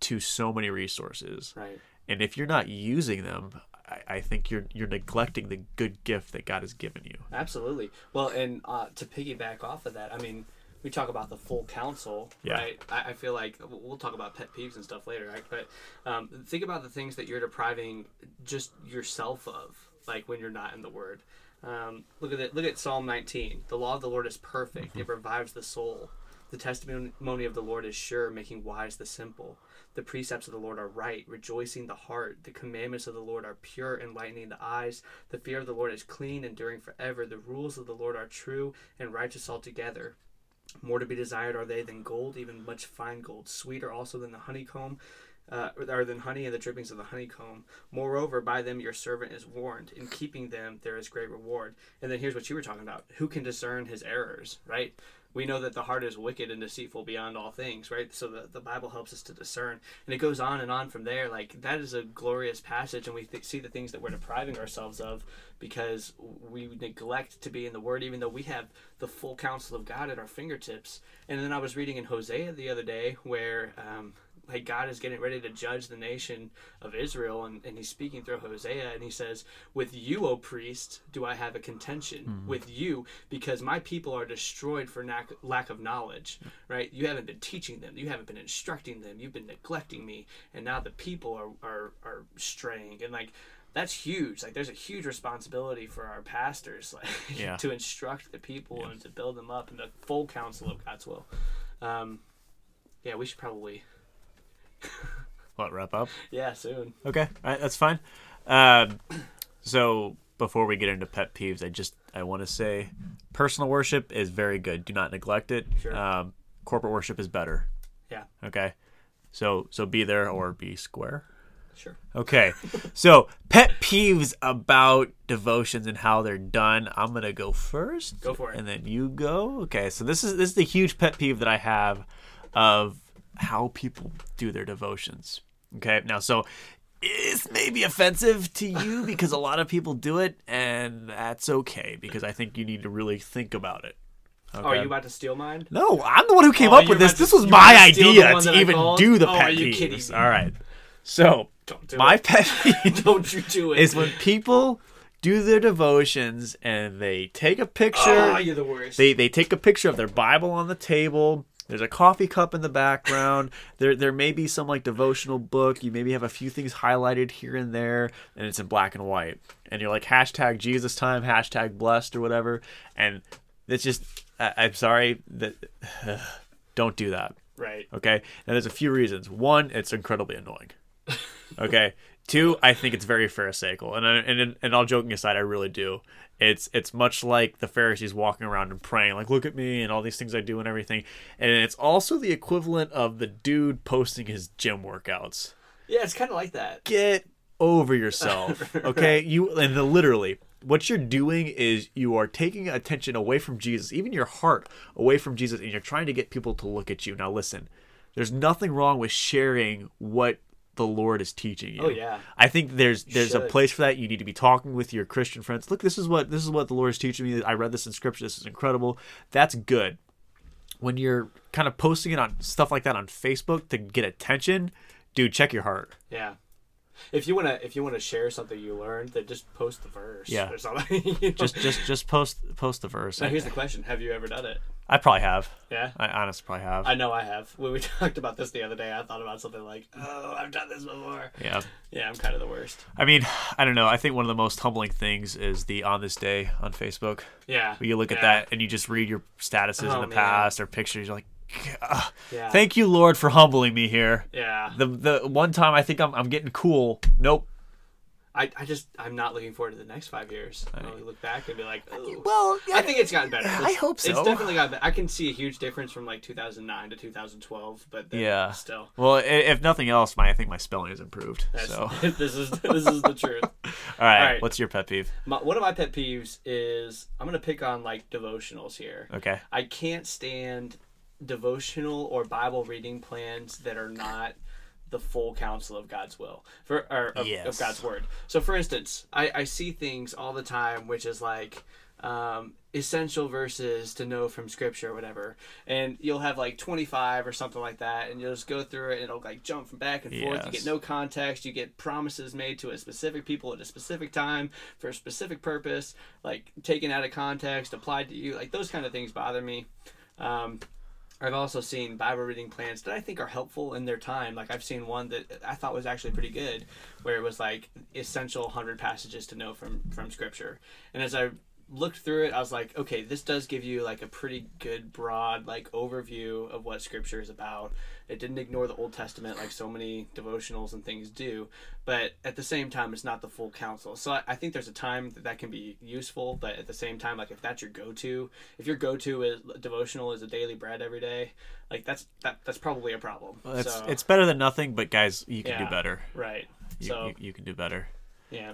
to so many resources, Right. and if you're not using them, I, I think you're you're neglecting the good gift that God has given you. Absolutely. Well, and uh, to piggyback off of that, I mean, we talk about the full counsel, Yeah. right? I, I feel like we'll talk about pet peeves and stuff later, right? But um, think about the things that you're depriving just yourself of, like when you're not in the Word. Um, look at it. Look at Psalm 19. The law of the Lord is perfect; it revives the soul. The testimony of the Lord is sure, making wise the simple. The precepts of the Lord are right, rejoicing the heart. The commandments of the Lord are pure, enlightening the eyes. The fear of the Lord is clean, enduring forever. The rules of the Lord are true and righteous altogether. More to be desired are they than gold, even much fine gold. Sweeter also than the honeycomb, uh, or than honey and the drippings of the honeycomb. Moreover, by them your servant is warned. In keeping them there is great reward. And then here's what you were talking about: who can discern his errors? Right? We know that the heart is wicked and deceitful beyond all things, right? So the, the Bible helps us to discern. And it goes on and on from there. Like, that is a glorious passage, and we th- see the things that we're depriving ourselves of because we neglect to be in the Word, even though we have the full counsel of God at our fingertips. And then I was reading in Hosea the other day where. Um, like God is getting ready to judge the nation of Israel, and, and he's speaking through Hosea, and he says, With you, O priest, do I have a contention. With you, because my people are destroyed for lack, lack of knowledge, right? You haven't been teaching them, you haven't been instructing them, you've been neglecting me, and now the people are, are, are straying. And like, that's huge. Like, there's a huge responsibility for our pastors, (laughs) like, Yeah. to instruct the people and to build them up in the full counsel of God's will. Um, yeah, we should probably, (laughs) What wrap up? yeah, soon. Okay, all right, that's fine. Um, so before we get into pet peeves, I just I want to say, personal worship is very good. Do not neglect it. Sure. Um, corporate worship is better. Yeah, Okay, so so be there or be square. Sure. Okay. (laughs) So, pet peeves about devotions and how they're done. I'm going to go first. Go for it. And then you go. Okay. So, this is this is the huge pet peeve that I have of how people do their devotions. Okay? Now, so it's maybe offensive to you (laughs) because a lot of people do it and that's okay because I think you need to really think about it. Oh, are you about to steal mine? No, I'm the one who came Oh, up with this. to- This was my idea to even do the Oh, pet are you peeves. kidding? All right. So, (laughs) Don't do my it. pet (laughs) peeve Don't you do it. is when people do their devotions and they take a picture. Oh, you're the worst. They they take a picture of their Bible on the table. There's a coffee cup in the background. there there may be some like devotional book. You maybe have a few things highlighted here and there, and it's in black and white. And you're like hashtag Jesus time, hashtag blessed or whatever. And it's just I, I'm sorry that (sighs) don't do that. right. Okay. Now there's a few reasons. One, it's incredibly annoying. (laughs) Okay. Two, I think it's very pharisaical, and I, and and all joking aside, I really do. It's it's much like the Pharisees walking around and praying, like "Look at me" and all these things I do and everything. And it's also the equivalent of the dude posting his gym workouts. Yeah, it's kind of like that. Get over yourself, (laughs) okay? You and the, literally, what you're doing is you are taking attention away from Jesus, even your heart away from Jesus, and you're trying to get people to look at you. Now, listen, there's nothing wrong with sharing what the Lord is teaching you. Oh, yeah. I think there's there's a place for that. You need to be talking with your Christian friends. Look, this is what this is what the Lord is teaching me. I read this in Scripture. This is incredible. That's good. When you're kind of posting it on stuff like that on Facebook to get attention, dude, check your heart. Yeah. If you wanna, if you wanna share something you learned, then just post the verse. Yeah. Or something. (laughs) you know? Just just just post post the verse. Now here's the question: Have you ever done it? I probably have. Yeah. I honestly probably have. I know I have. When we (laughs) talked about this the other day, I thought about something like, "Oh, I've done this before." yeah. Yeah, I'm kind of the worst. I mean, I don't know. I think one of the most humbling things is the on this day on Facebook. Yeah. Where you look at that and you just read your statuses in Oh, the man. past or pictures. You're like, Yeah. thank you, Lord, for humbling me here. Yeah. The the one time I think I'm I'm getting cool. Nope. I, I just I'm not looking forward to the next five years. I'll look back and be like, oh. Well, I think it's gotten better. I hope so. It's definitely gotten better. I can see a huge difference from like 2009 to 2012, but then Yeah. still. Well, if nothing else, my I think my spelling has improved. That's, So, (laughs) this is this is the truth. (laughs) all right, right. What's your pet peeve? My, one of my pet peeves is I'm gonna pick on like devotionals here. Okay. I can't stand devotional or Bible reading plans that are not the full counsel of God's will for or of, Yes. of God's word. So, for instance, I, I see things all the time, which is like um, essential verses to know from Scripture or whatever, and you'll have like 25 or something like that, and you'll just go through it, and it'll like jump from back and forth. You get no context. You get promises made to a specific people at a specific time for a specific purpose, like taken out of context, applied to you. Like those kind of things bother me. Um, I've also seen Bible reading plans that I think are helpful in their time. Like I've seen one that I thought was actually pretty good, where it was like essential hundred passages to know from from Scripture. And as I looked through it, I was like, okay, this does give you like a pretty good broad like overview of what Scripture is about. It didn't ignore the Old Testament like so many devotionals and things do, but at the same time, it's not the full counsel. So I, I think there's a time that that can be useful, but at the same time, like if that's your go-to, if your go-to is devotional is a daily bread every day, like that's that that's probably a problem. It's so, it's better than nothing, but guys, you can Yeah. do better. right. You, so you, you can do better. yeah,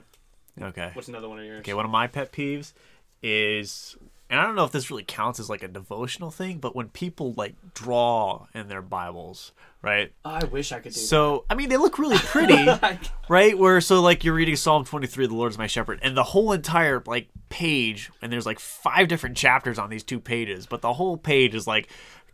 Okay. what's another one of yours? Okay, one of my pet peeves is, and I don't know if this really counts as like a devotional thing, but when people like draw in their Bibles, right? Oh, I wish I could do So, I mean, they look really (laughs) pretty, right? Where so like you're reading Psalm 23, the Lord is my shepherd, and the whole entire like page, and there's like five different chapters on these two pages, but the whole page is like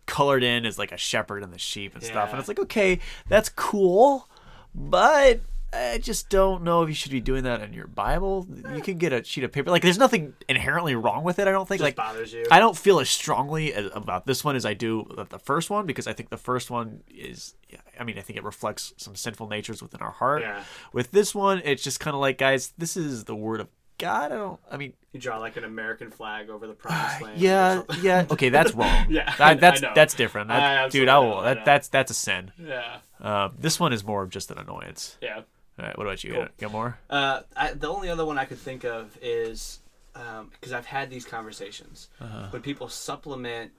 colored in as like a shepherd and the sheep and stuff, and it's like okay, that's cool, but. I just don't know if you should be doing that in your Bible. You can get a sheet of paper. Like, there's nothing inherently wrong with it. I don't think. Just like, bothers you. I don't feel as strongly as, about this one as I do the first one because I think the first one is, I mean, I think it reflects some sinful natures within our heart. Yeah. With this one, it's just kind of like, guys, this is the word of God. I don't. I mean, You draw like an American flag over the promised land. yeah, yeah. Okay, that's wrong. (laughs) Yeah, I that's know. that's different. That- I dude, I will. That, that's that's a sin. Yeah. Um, this one is more of just an annoyance. Yeah. All right, what about you? Cool. Got, more? Uh, I, the only other one I could think of is because I've had these conversations Uh-huh. when people supplement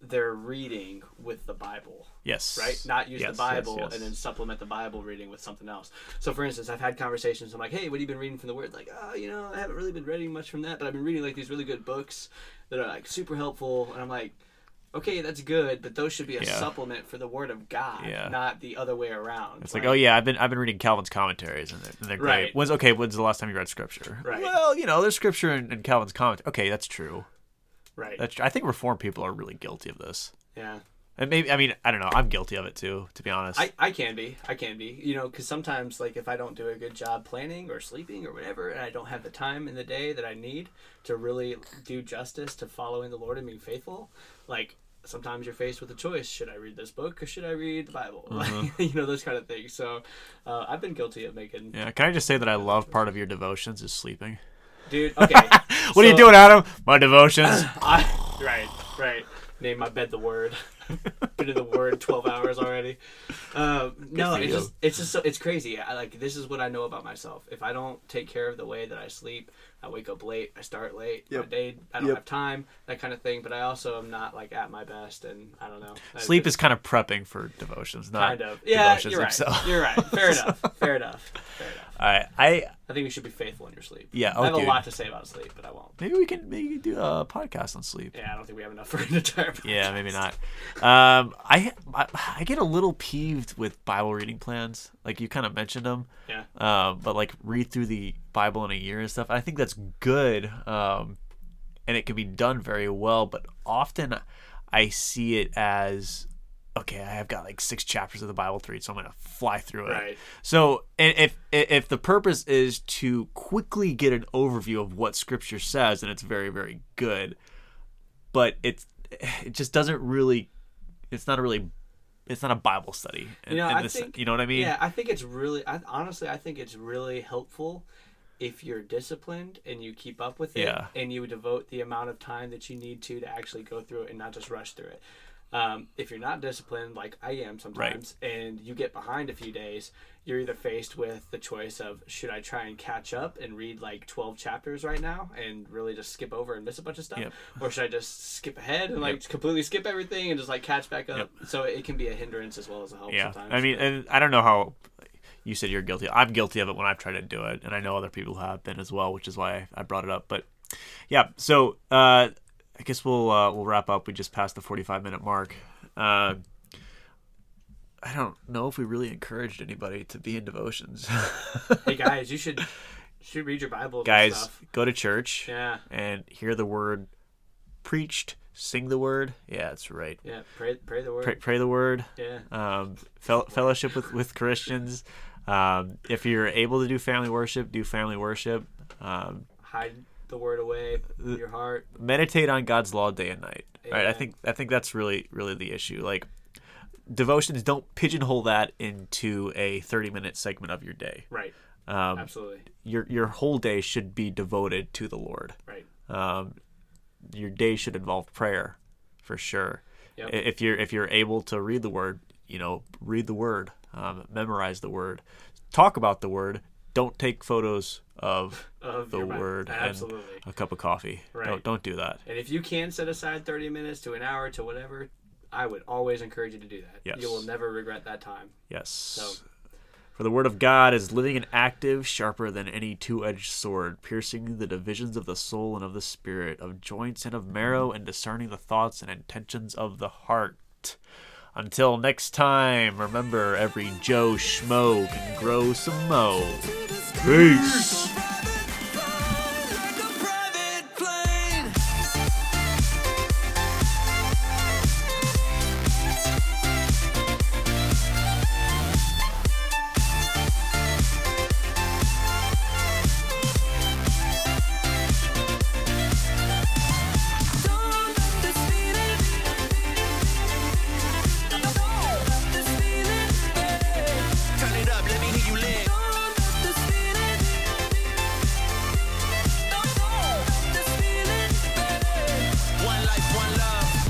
they're reading with the Bible. Yes. Right? Not use Yes, the Bible yes, yes. and then supplement the Bible reading with something else. So, for instance, I've had conversations. I'm like, hey, what have you been reading from the Word? Like, oh, you know, I haven't really been reading much from that, but I've been reading like these really good books that are like super helpful. And I'm like, okay, that's good, but those should be a Yeah. supplement for the Word of God, Yeah. not the other way around. It's like, oh yeah, I've been I've been reading Calvin's commentaries and they're, and they're great. Right. When's okay? When's the last time you read scripture? Right. Well, you know, there's scripture in, in Calvin's comment. Okay, that's true. right. That's. I think Reformed people are really guilty of this. yeah. And maybe I mean I don't know. I'm guilty of it too, to be honest. I, I can be i can be you know because sometimes like if i don't do a good job planning or sleeping or whatever and i don't have the time in the day that i need to really do justice to following the lord and being faithful like sometimes you're faced with a choice. Should i read this book or should i read the bible? (laughs) Like, you know those kind of things. So uh, i've been guilty of making yeah. Can I just say that I love part of your devotions is sleeping. dude (laughs) okay. What are you doing, Adam? My devotions. (coughs) I, right right. Name my bed the word. (laughs) Been in the word 12 hours already. Um, no it's just it's just so, it's crazy. I, like this is what i know about myself. If i don't take care of the way that i sleep i wake up late i start late my day i don't Yep. have time that kind of thing but i also am not like at my best and i don't know. Sleep just- is kind of prepping for devotions, not kind of. Yeah devotions you're right. themselves. you're right. Fair (laughs) enough. Fair enough. Fair enough. I, I i think you should be faithful in your sleep Yeah, i have a lot to say about sleep but i won't maybe we can maybe do a podcast on sleep. yeah i don't think we have enough for an entire Yeah, maybe not. Um, I, I I get a little peeved with Bible reading plans. Like you kind of mentioned them. yeah Um, but like read through the Bible in a year and stuff. I think that's good. Um, and it can be done very well. But often I see it as okay, I have got like six chapters of the Bible to read, so I'm gonna fly through it. Right. So, and if if the purpose is to quickly get an overview of what Scripture says, then it's very very good. But it's it just doesn't really. It's not a really. It's not a Bible study. You know, I this- think- you know what I mean? Yeah, I think it's really. I, honestly, I think it's really helpful if you're disciplined and you keep up with it, Yeah. and you devote the amount of time that you need to to actually go through it and not just rush through it. Um, if you're not disciplined, like I am sometimes, and you get behind a few days, you're either faced with the choice of should I try and catch up and read like 12 chapters right now and really just skip over and miss a bunch of stuff, Yep. or should I just skip ahead and like completely skip everything and just like catch back up? So it can be a hindrance as well as a help. Yeah, sometimes. I mean, and I don't know how you said you're guilty. I'm guilty of it when I've tried to do it, and I know other people have been as well, which is why I brought it up. But yeah, so uh, I guess we'll uh, we'll wrap up. We just passed the 45 minute mark. Uh, I don't know if we really encouraged anybody to be in devotions. (laughs) hey guys, you should should read your Bible. Guys, stuff. go to church Yeah, and hear the word preached, sing the word. Yeah, that's right. yeah. Pray, pray the word. Pray, pray the word. Yeah, um, fel- fellowship with, with Christians. Um, if you're able to do family worship, do family worship. Um, hide the word away in your heart. meditate on God's law day and night. Right? I think I think that's really really the issue. Like devotions, don't pigeonhole that into a 30 minute segment of your day. Right. Um, Absolutely. your your whole day should be devoted to the Lord. Right. Um, your day should involve prayer, for sure. Yep. If you're if you're able to read the word, you know, read the word, um, memorize the word, talk about the word. Don't take photos of Of the word Absolutely. and a cup of coffee. Right. Don't don't do that. And if you can set aside 30 minutes to an hour to whatever, I would always encourage you to do that. Yes. You will never regret that time. Yes. So. For the word of God is living and active, sharper than any two edged sword, piercing the divisions of the soul and of the spirit, of joints and of marrow, and discerning the thoughts and intentions of the heart. Until next time, remember every Joe Schmo can grow some mo. Peace.